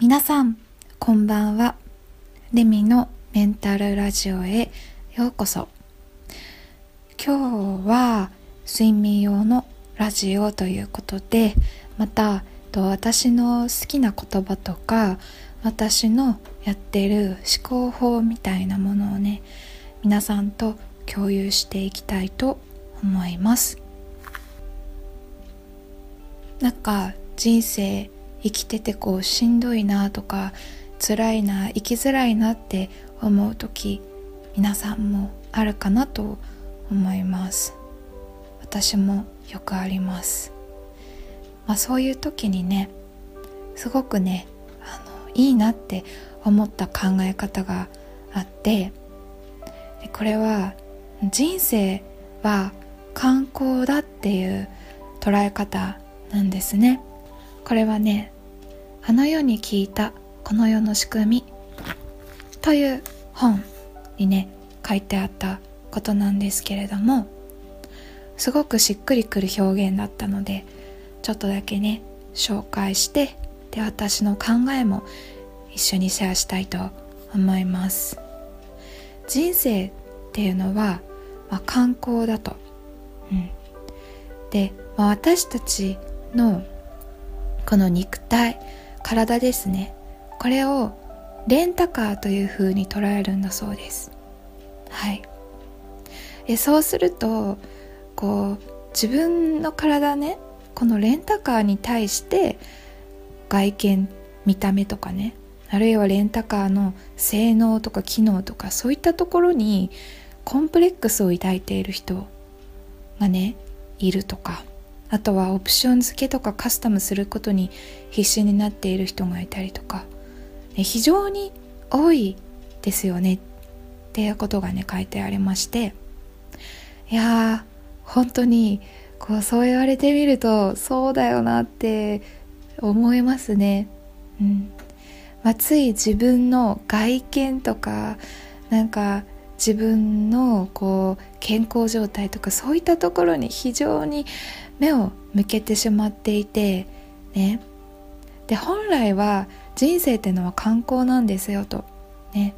皆さんこんばんは。レミのメンタルラジオへようこそ。今日は睡眠用のラジオということでまた私の好きな言葉とか私のやってる思考法みたいなものをね皆さんと共有していきたいと思います。なんか人生生きててこうしんどいなとか辛いな生きづらいなって思う時皆さんもあるかなと思います。私もよくあります、まあ、そういう時にねすごくねあのいいなって思った考え方があってこれは人生は観光だっていう捉え方なんですね。これはね「あの世に聞いたこの世の仕組み」という本にね書いてあったことなんですけれどもすごくしっくりくる表現だったのでちょっとだけね紹介してで私の考えも一緒にシェアしたいと思います。人生っていうのは、まあ、観光だと、うん、で、まあ、私たちのこの肉体体ですね。これをレンタカーというふうに捉えるんだそうです。はい。えそうするとこう自分の体ねこのレンタカーに対して外見見た目とかねあるいはレンタカーの性能とか機能とかそういったところにコンプレックスを抱いている人がねいるとか。あとはオプション付けとかカスタムすることに必死になっている人がいたりとか、ね、非常に多いですよね。っていうことがね書いてありまして。いやー本当にこうそう言われてみるとそうだよなって思いますね。うん。まあ、つい自分の外見とかなんか自分のこう健康状態とかそういったところに非常に目を向けてしまっていてね。で本来は人生ってのは観光なんですよと。ね。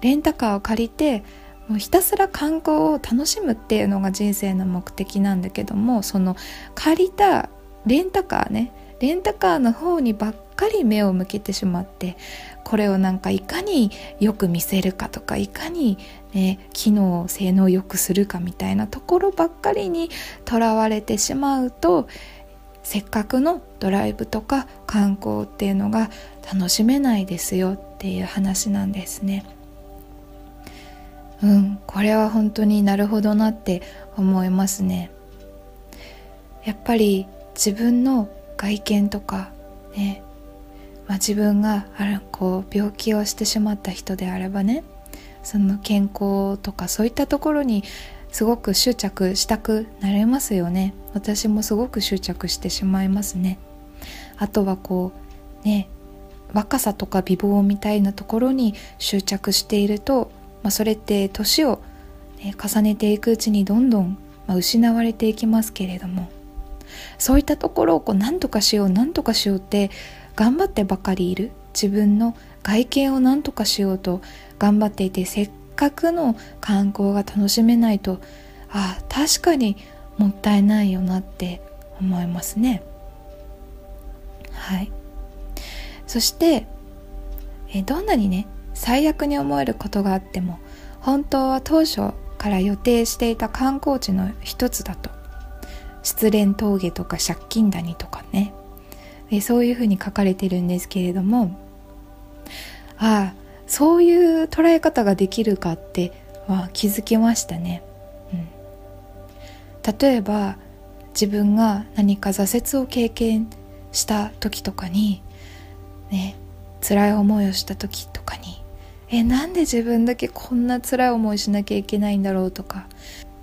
レンタカーを借りてもうひたすら観光を楽しむっていうのが人生の目的なんだけどもその借りたレンタカーねレンタカーの方にばっかり目を向けてしまってこれをなんかいかによく見せるかとかいかに、ね、機能性能を良くするかみたいなところばっかりにとらわれてしまうとせっかくのドライブとか観光っていうのが楽しめないですよっていう話なんですね。うん、これは本当になるほどなって思いますね。やっぱり自分の外見とかね。まあ、自分があるこう病気をしてしまった人であればねその健康とかそういったところにすごく執着したくなれますよね。私もすごく執着してしまいますね。あとはこうね。若さとか美貌みたいなところに執着していると、まあ、それって年を、ね、重ねていくうちにどんどん、まあ、失われていきますけれども。そういったところをこう何とかしよう何とかしようって頑張ってばかりいる。自分の外見を何とかしようと頑張っていてせっかくの観光が楽しめないとああ確かにもったいないよなって思いますね。はい。そしてえどんなにね最悪に思えることがあっても本当は当初から予定していた観光地の一つだと失恋峠とか借金谷とかね。えそういうふうに書かれてるんですけれども。ああそういう捉え方ができるかっては気づきましたね、うん、例えば自分が何か挫折を経験した時とかにね辛い思いをした時とかにえなんで自分だけこんな辛い思いしなきゃいけないんだろうとか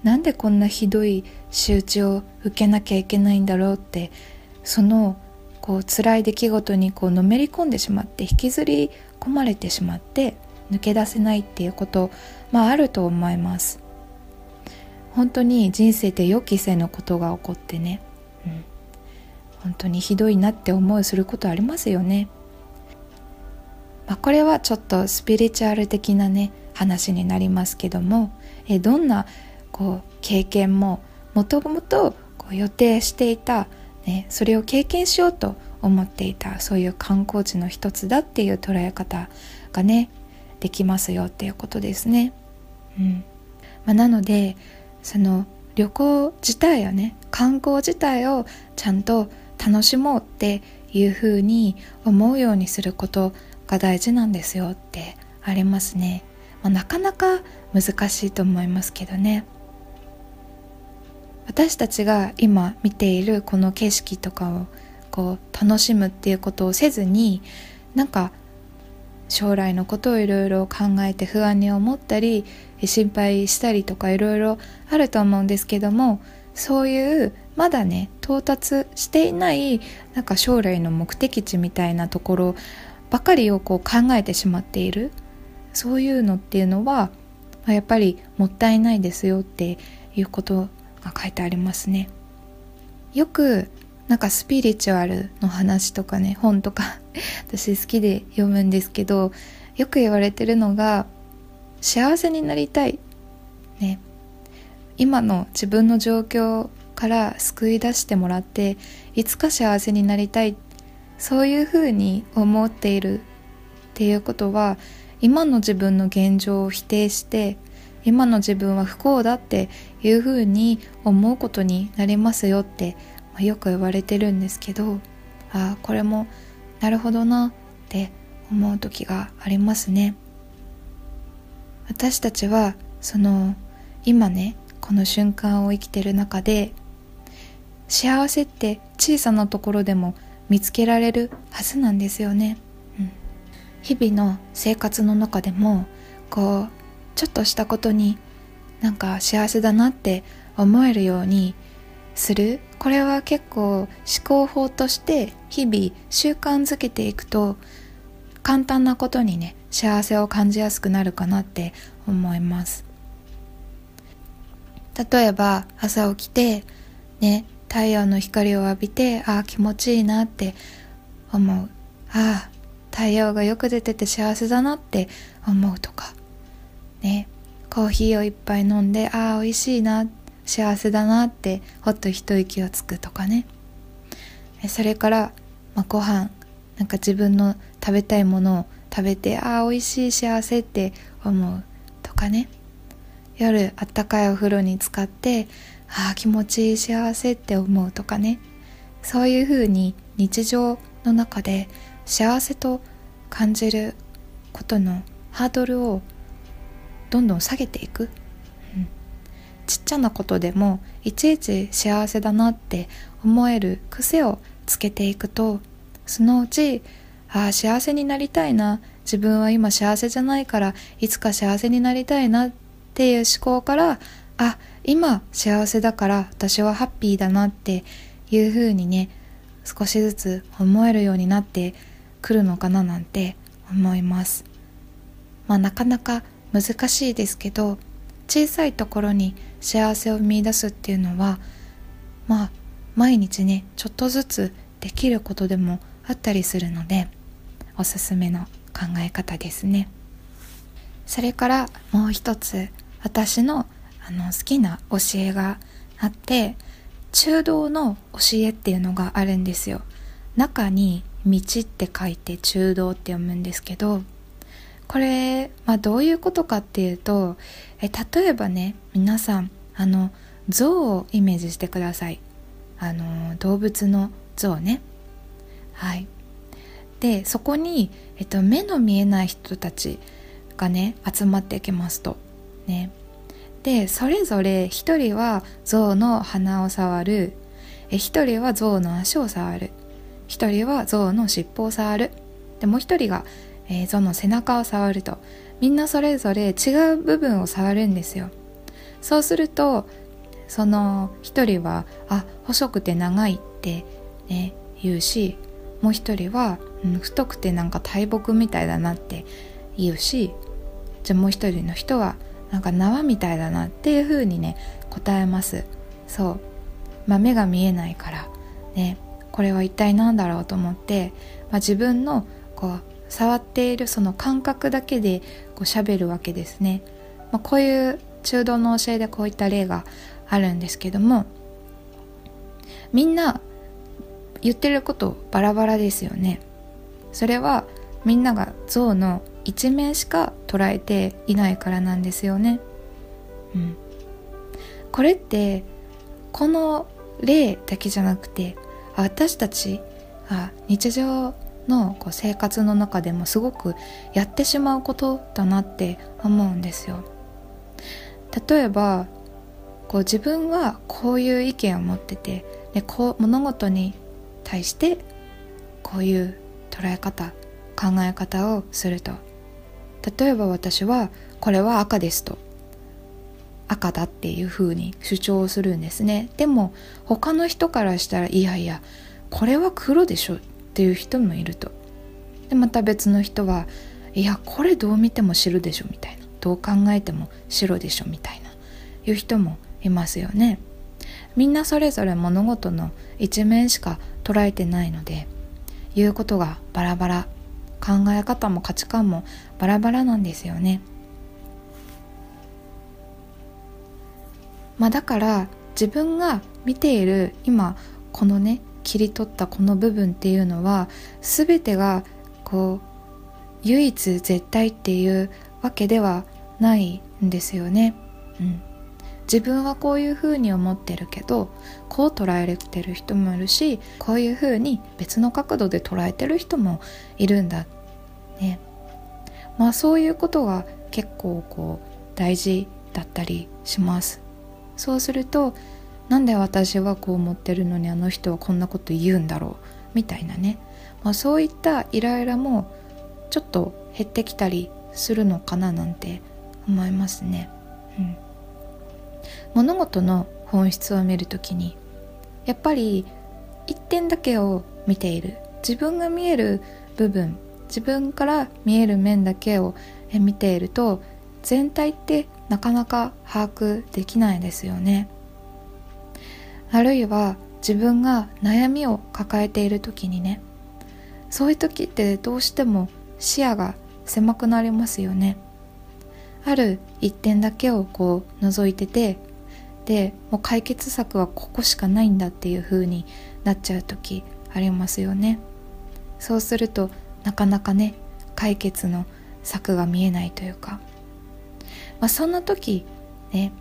なんでこんなひどい仕打ちを受けなきゃいけないんだろうってそのこう辛い出来事にこうのめり込んでしまって引きずり込まれてしまって抜け出せないっていうことまああると思います。本当に人生って予期せぬことが起こってね、うん、本当にひどいなって思いすることありますよね。まあ、これはちょっとスピリチュアル的なね話になりますけども、えどんなこう経験ももともと予定していた、ね、それを経験しようと思っていたそういう観光地の一つだっていう捉え方がねできますよっていうことですね。うん。まあ、なのでその旅行自体やね観光自体をちゃんと楽しもうっていうふうに思うようにすることが大事なんですよってありますね、まあ、なかなか難しいと思いますけどね。私たちが今見ているこの景色とかをこう楽しむっていうことをせずになんか将来のことをいろいろ考えて不安に思ったり心配したりとかいろいろあると思うんですけどもそういうまだね到達していないなんか将来の目的地みたいなところばかりをこう考えてしまっている。そういうのっていうのはやっぱりもったいないですよっていうこと書いてありますね。よくなんかスピリチュアルの話とかね本とか 私好きで読むんですけどよく言われてるのが幸せになりたいね今の自分の状況から救い出してもらっていつか幸せになりたいそういうふうに思っているっていうことは今の自分の現状を否定して今の自分は不幸だっていうふうに思うことになりますよってま、よく言われてるんですけどああこれもなるほどなって思う時がありますね。私たちはその今ねこの瞬間を生きてる中で幸せって小さなところでも見つけられるはずなんですよね、うん、日々の生活の中でもこうちょっとしたことになんか幸せだなって思えるようにする。これは結構思考法として日々習慣づけていくと簡単なことにね幸せを感じやすくなるかなって思います。例えば朝起きてね太陽の光を浴びてああ気持ちいいなって思う。ああ太陽がよく出てて幸せだなって思うとか。ねコーヒーをいっぱい飲んでああ美味しいな幸せだなってほっと一息をつくとかね。それから、まあ、ご飯なんか自分の食べたいものを食べてああ美味しい幸せって思うとかね。夜あったかいお風呂に浸かってああ気持ちいい幸せって思うとかね。そういうふうに日常の中で幸せと感じることのハードルをどんどん下げていく。うん。ちっちゃなことでもいちいち幸せだなって思える癖をつけていくとそのうちああ幸せになりたいな。自分は今幸せじゃないからいつか幸せになりたいなっていう思考からあ今幸せだから私はハッピーだなっていうふうにね少しずつ思えるようになってくるのかななんて思います。まあなかなか難しいですけど小さいところに幸せを見いだすっていうのはまあ毎日ねちょっとずつできることでもあったりするのでおすすめの考え方ですね。それからもう一つ私のあの好きな教えがあって中道の教えっていうのがあるんですよ。中に道って書いて中道って読むんですけどこれ、まあ、どういうことかっていうとえ例えばね皆さんあの象をイメージしてください。あの動物の象ね。はい。でそこに、えっと、目の見えない人たちがね集まってきますと。ね。でそれぞれ一人は象の鼻を触る。一人は象の足を触る。一人は象の尻尾を触る。でもう一人が、えー、象の背中を触ると。みんなそれぞれ違う部分を触るんですよ。そうするとその一人は「あ細くて長い」ってね言うしもう一人は、うん、太くてなんか大木みたいだなって言うしじゃあもう一人の人はなんか縄みたいだなっていう風にね答えます。そう、まあ、目が見えないからね。これは一体何だろうと思って、まあ、自分のこう触っているその感覚だけでこう喋るわけですね、まあ、こういう中道の教えでこういった例があるんですけどもみんな言ってることバラバラですよね。それはみんなが象の一面しか捉えていないからなんですよね。うん。これってこの例だけじゃなくて私たちが日常のこう生活の中でもすごくやってしまうことだなって思うんですよ。例えばこう自分はこういう意見を持っててでこう物事に対してこういう捉え方考え方をすると。例えば私はこれは赤ですと。赤だっていうふうに主張をするんですね。でも他の人からしたらいやいやこれは黒でしょ。っていう人もいると。でまた別の人はいやこれどう見ても白でしょみたいな。どう考えても白でしょみたいな。いう人もいますよね。みんなそれぞれ物事の一面しか捉えてないので言うことがバラバラ考え方も価値観もバラバラなんですよね。まあだから自分が見ている今このね切り取ったこの部分っていうのは全てがこう唯一絶対っていうわけではないんですよね。うん、自分はこういうふうに思ってるけどこう捉えてる人もいるしこういうふうに別の角度で捉えてる人もいるんだね。まあそういうことが結構こう大事だったりします。そうするとなんで私はこう思ってるのにあの人はこんなこと言うんだろうみたいなね、まあ、そういったイライラもちょっと減ってきたりするのかななんて思いますね。うん、物事の本質を見るときにやっぱり一点だけを見ている自分が見える部分自分から見える面だけを見ていると全体ってなかなか把握できないですよね。あるいは自分が悩みを抱えている時にねそういう時ってどうしても視野が狭くなりますよね。ある一点だけをこう覗いててでもう解決策はここしかないんだっていう風になっちゃう時ありますよね。そうするとなかなかね解決の策が見えないというか、まあ、そんな時ね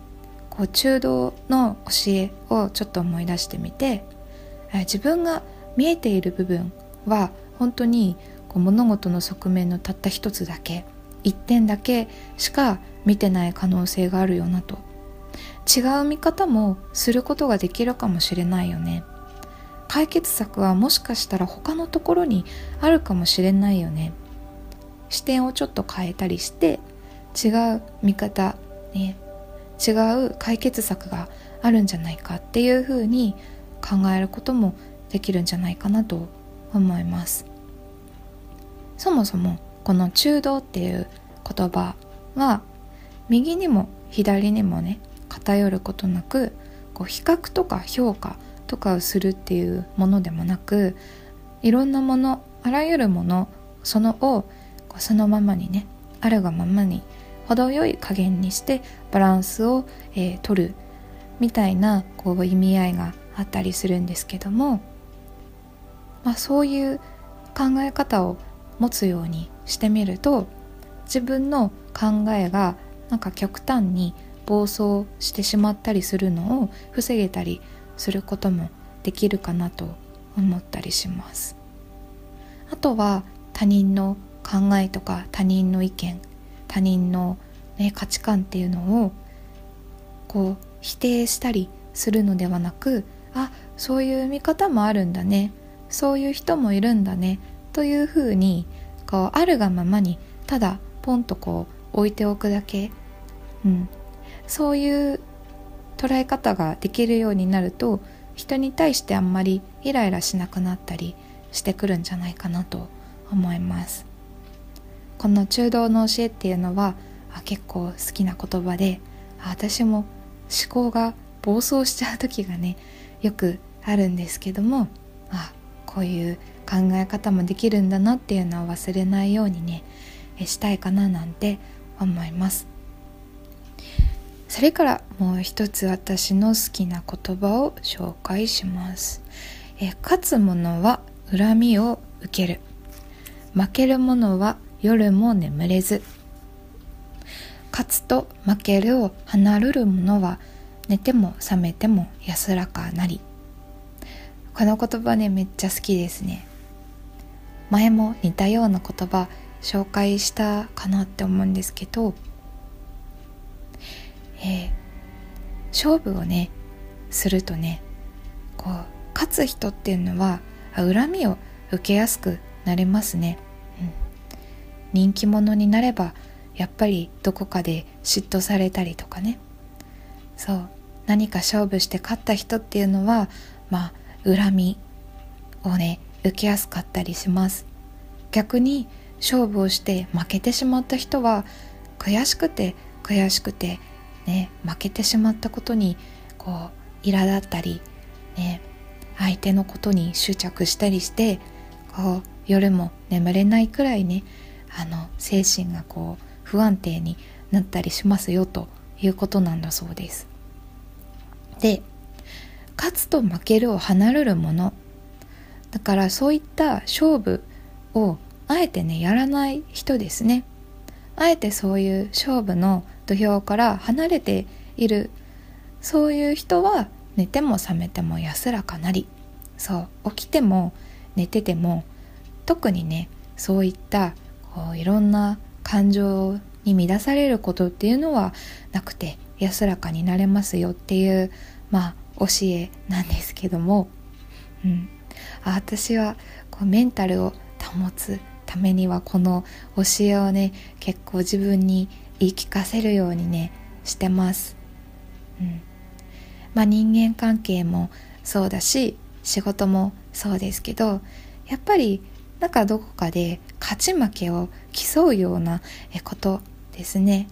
こう中道の教えをちょっと思い出してみて自分が見えている部分は本当にこう物事の側面のたった一つだけ一点だけしか見てない可能性があるよなと。違う見方もすることができるかもしれないよね。解決策はもしかしたら他のところにあるかもしれないよね。視点をちょっと変えたりして違う見方ね違う解決策があるんじゃないかっていうふうに考えることもできるんじゃないかなと思います。そもそもこの中道っていう言葉は右にも左にもね偏ることなくこう比較とか評価とかをするっていうものでもなくいろんなものあらゆるものそのをそのままにねあるがままに程よい加減にしてバランスを、えー、取るみたいなこう意味合いがあったりするんですけども、まあ、そういう考え方を持つようにしてみると自分の考えがなんか極端に暴走してしまったりするのを防げたりすることもできるかなと思ったりします。あとは他人の考えとか他人の意見他人の、ね、価値観っていうのをこう否定したりするのではなくあそういう見方もあるんだねそういう人もいるんだねというふうにこうあるがままにただポンとこう置いておくだけ、うん、そういう捉え方ができるようになると人に対してあんまりイライラしなくなったりしてくるんじゃないかなと思います。この中道の教えっていうのはあ結構好きな言葉で私も思考が暴走しちゃう時がねよくあるんですけどもあこういう考え方もできるんだなっていうのを忘れないようにねしたいかななんて思います。それからもう一つ私の好きな言葉を紹介します。え勝つ者は恨みを受ける。負ける者は夜も眠れず。勝つと負けるを離れる者は寝ても覚めても安らかなり。この言葉ねめっちゃ好きですね。前も似たような言葉紹介したかなって思うんですけど、えー、勝負をねするとねこう勝つ人っていうのは恨みを受けやすくなれますね、人気者になればやっぱりどこかで嫉妬されたりとかね。そう。何か勝負して勝った人っていうのはまあ恨みをね受けやすかったりします。逆に勝負をして負けてしまった人は悔しくて悔しくてね負けてしまったことにこう苛立ったりね相手のことに執着したりしてこう夜も眠れないくらいねあの精神がこう不安定になったりしますよということなんだそうです。で勝つと負けるを離れるもの。だからそういった勝負をあえてねやらない人ですね。あえてそういう勝負の土俵から離れている。そういう人は寝ても覚めても安らかなり。そう起きても寝てても特にねそういったこういろんな感情に乱されることっていうのはなくて安らかになれますよっていうまあ教えなんですけども、うん、あ私はこうメンタルを保つためにはこの教えをね結構自分に言い聞かせるようにねしてます。うん。まあ、人間関係もそうだし仕事もそうですけどやっぱりなんかどこかで勝ち負けを競うようなことですね。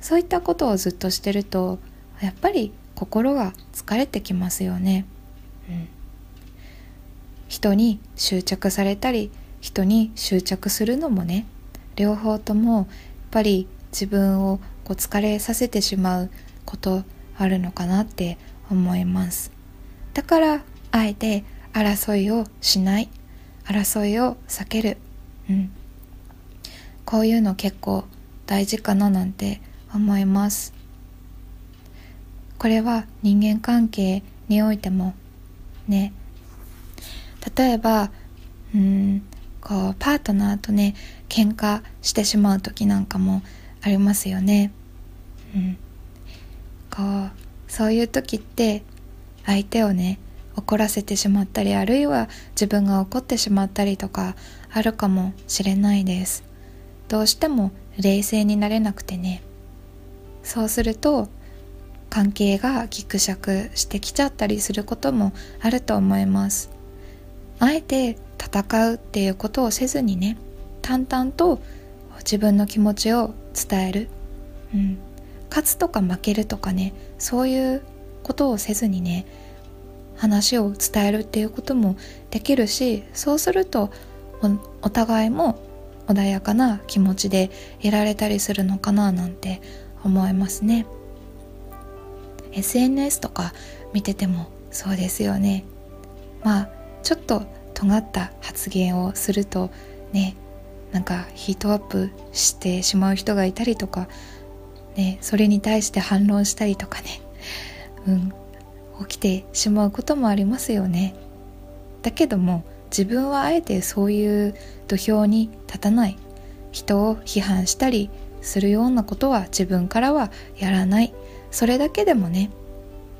そういったことをずっとしてるとやっぱり心が疲れてきますよね、うん、人に執着されたり人に執着するのもね両方ともやっぱり自分をこう疲れさせてしまうことあるのかなって思います。だからあえて争いをしない。争いを避ける、うん、こういうの結構大事かななんて思います。これは人間関係においてもね。例えばうんこうパートナーとね喧嘩してしまう時なんかもありますよね。うん。こうそういう時って相手をね怒らせてしまったりあるいは自分が怒ってしまったりとかあるかもしれないです。どうしても冷静になれなくてね。そうすると関係がギクシャクしてきちゃったりすることもあると思います。あえて戦うっていうことをせずにね淡々と自分の気持ちを伝える、うん、勝つとか負けるとかねそういうことをせずにね話を伝えるっていうこともできるしそうするとお互いも穏やかな気持ちでいられたりするのかななんて思いますね。SNS とか見ててもそうですよね。まあちょっと尖った発言をするとねなんかヒートアップしてしまう人がいたりとか、ね、それに対して反論したりとかね、うん、起きてしまうこともありますよね。だけども自分はあえてそういう土俵に立たない。人を批判したりするようなことは自分からはやらない。それだけでもね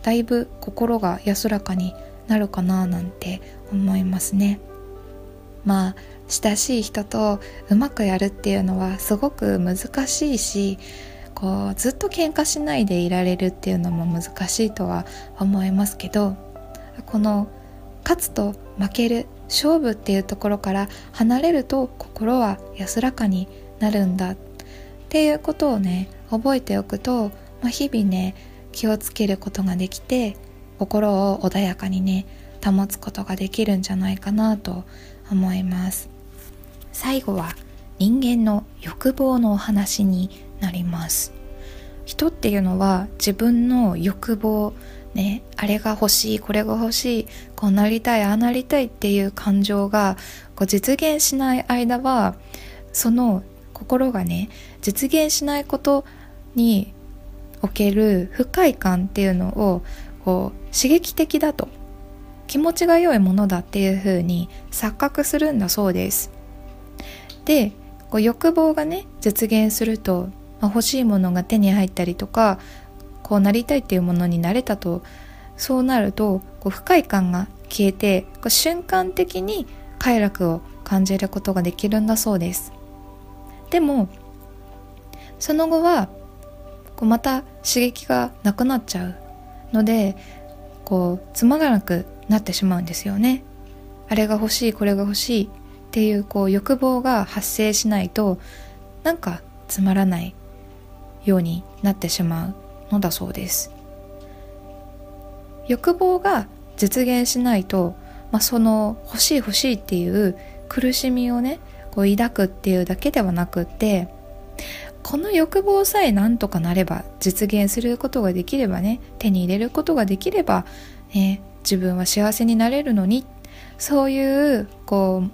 だいぶ心が安らかになるかななんて思いますね。まあ親しい人とうまくやるっていうのはすごく難しいしこうずっと喧嘩しないでいられるっていうのも難しいとは思いますけどこの勝つと負ける勝負っていうところから離れると心は安らかになるんだっていうことをね覚えておくとまあ、日々ね気をつけることができて心を穏やかにね保つことができるんじゃないかなと思います。最後は人間の欲望のお話になります。人っていうのは自分の欲望ねあれが欲しいこれが欲しいこうなりたいああなりたいっていう感情がこう実現しない間はその心がね実現しないことにおける不快感っていうのをこう刺激的だと気持ちが良いものだっていうふうに錯覚するんだそうです。でこう欲望がね実現すると、まあ、欲しいものが手に入ったりとかこうなりたいっていうものになれたとそうなるとこう不快感が消えてこう瞬間的に快楽を感じることができるんだそうです。でもその後はこうまた刺激がなくなっちゃうのでこうつまらなくなってしまうんですよね。あれが欲しいこれが欲しいっていうこう欲望が発生しないとなんかつまらない。ようになってしまうのだそうです。欲望が実現しないと、まあ、その欲しい欲しいっていう苦しみをねこう抱くっていうだけではなくってこの欲望さえなんとかなれば実現することができればね手に入れることができれば、ね、自分は幸せになれるのにそういうこう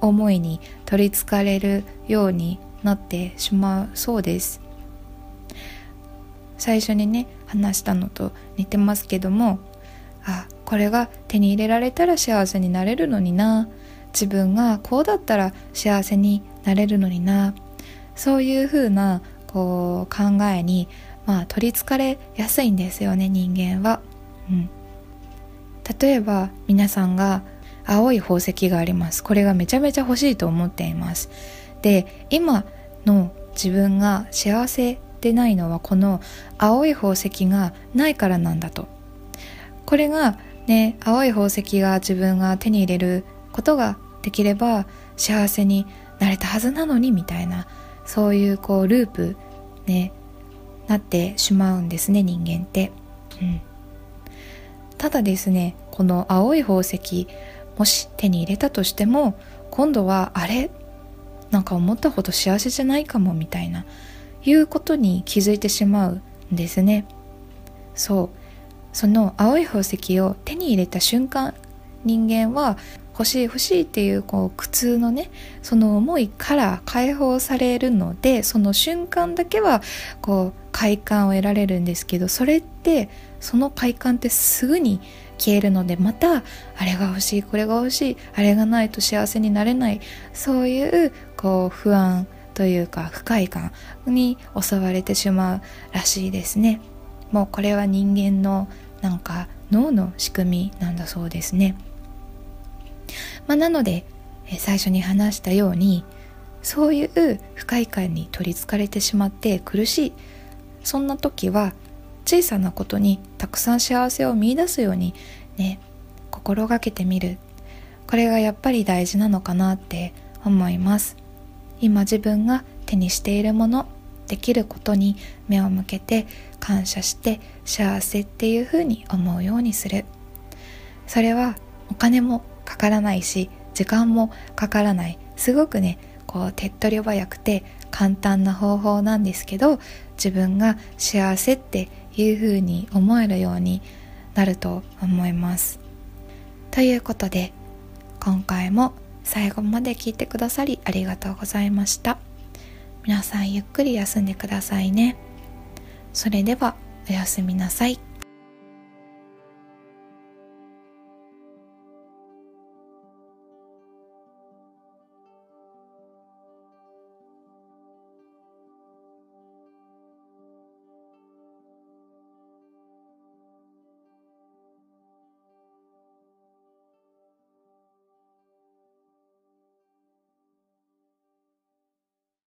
思いに取りつかれるようになってしまうそうです。最初にね話したのと似てますけどもあこれが手に入れられたら幸せになれるのにな。自分がこうだったら幸せになれるのにな。そういうふうなこう考えにまあ取りつかれやすいんですよね人間は。うん、例えば皆さんが青い宝石があります。これがめちゃめちゃ欲しいと思っています。で今の自分が幸せでないのはこの青い宝石がないからなんだと。これがね青い宝石が自分が手に入れることができれば幸せになれたはずなのにみたいなそういうこうループねなってしまうんですね人間って、うん、ただですねこの青い宝石もし手に入れたとしても今度はあれ？なんか思ったほど幸せじゃないかもみたいないうことに気づいてしまうんですね。そう。その青い宝石を手に入れた瞬間人間は欲しい欲しいっていうこう苦痛のねその思いから解放されるのでその瞬間だけはこう快感を得られるんですけどそれってその快感ってすぐに消えるのでまたあれが欲しいこれが欲しいあれがないと幸せになれないそういうこう不安というか不快感に襲われてしまうらしいですね。もうこれは人間のなんか脳の仕組みなんだそうですね、まあ、なので最初に話したようにそういう不快感に取りつかれてしまって苦しい。そんな時は小さなことにたくさん幸せを見いだすようにね心がけてみる。これがやっぱり大事なのかなって思います。今自分が手にしているものできることに目を向けて感謝して幸せっていうふうに思うようにする。それはお金もかからないし時間もかからない。すごくねこう手っ取り早くて簡単な方法なんですけど自分が幸せっていうふうに思えるようになると思います。ということで今回も最後まで聞いてくださりありがとうございました。皆さんゆっくり休んでくださいね。それではおやすみなさい。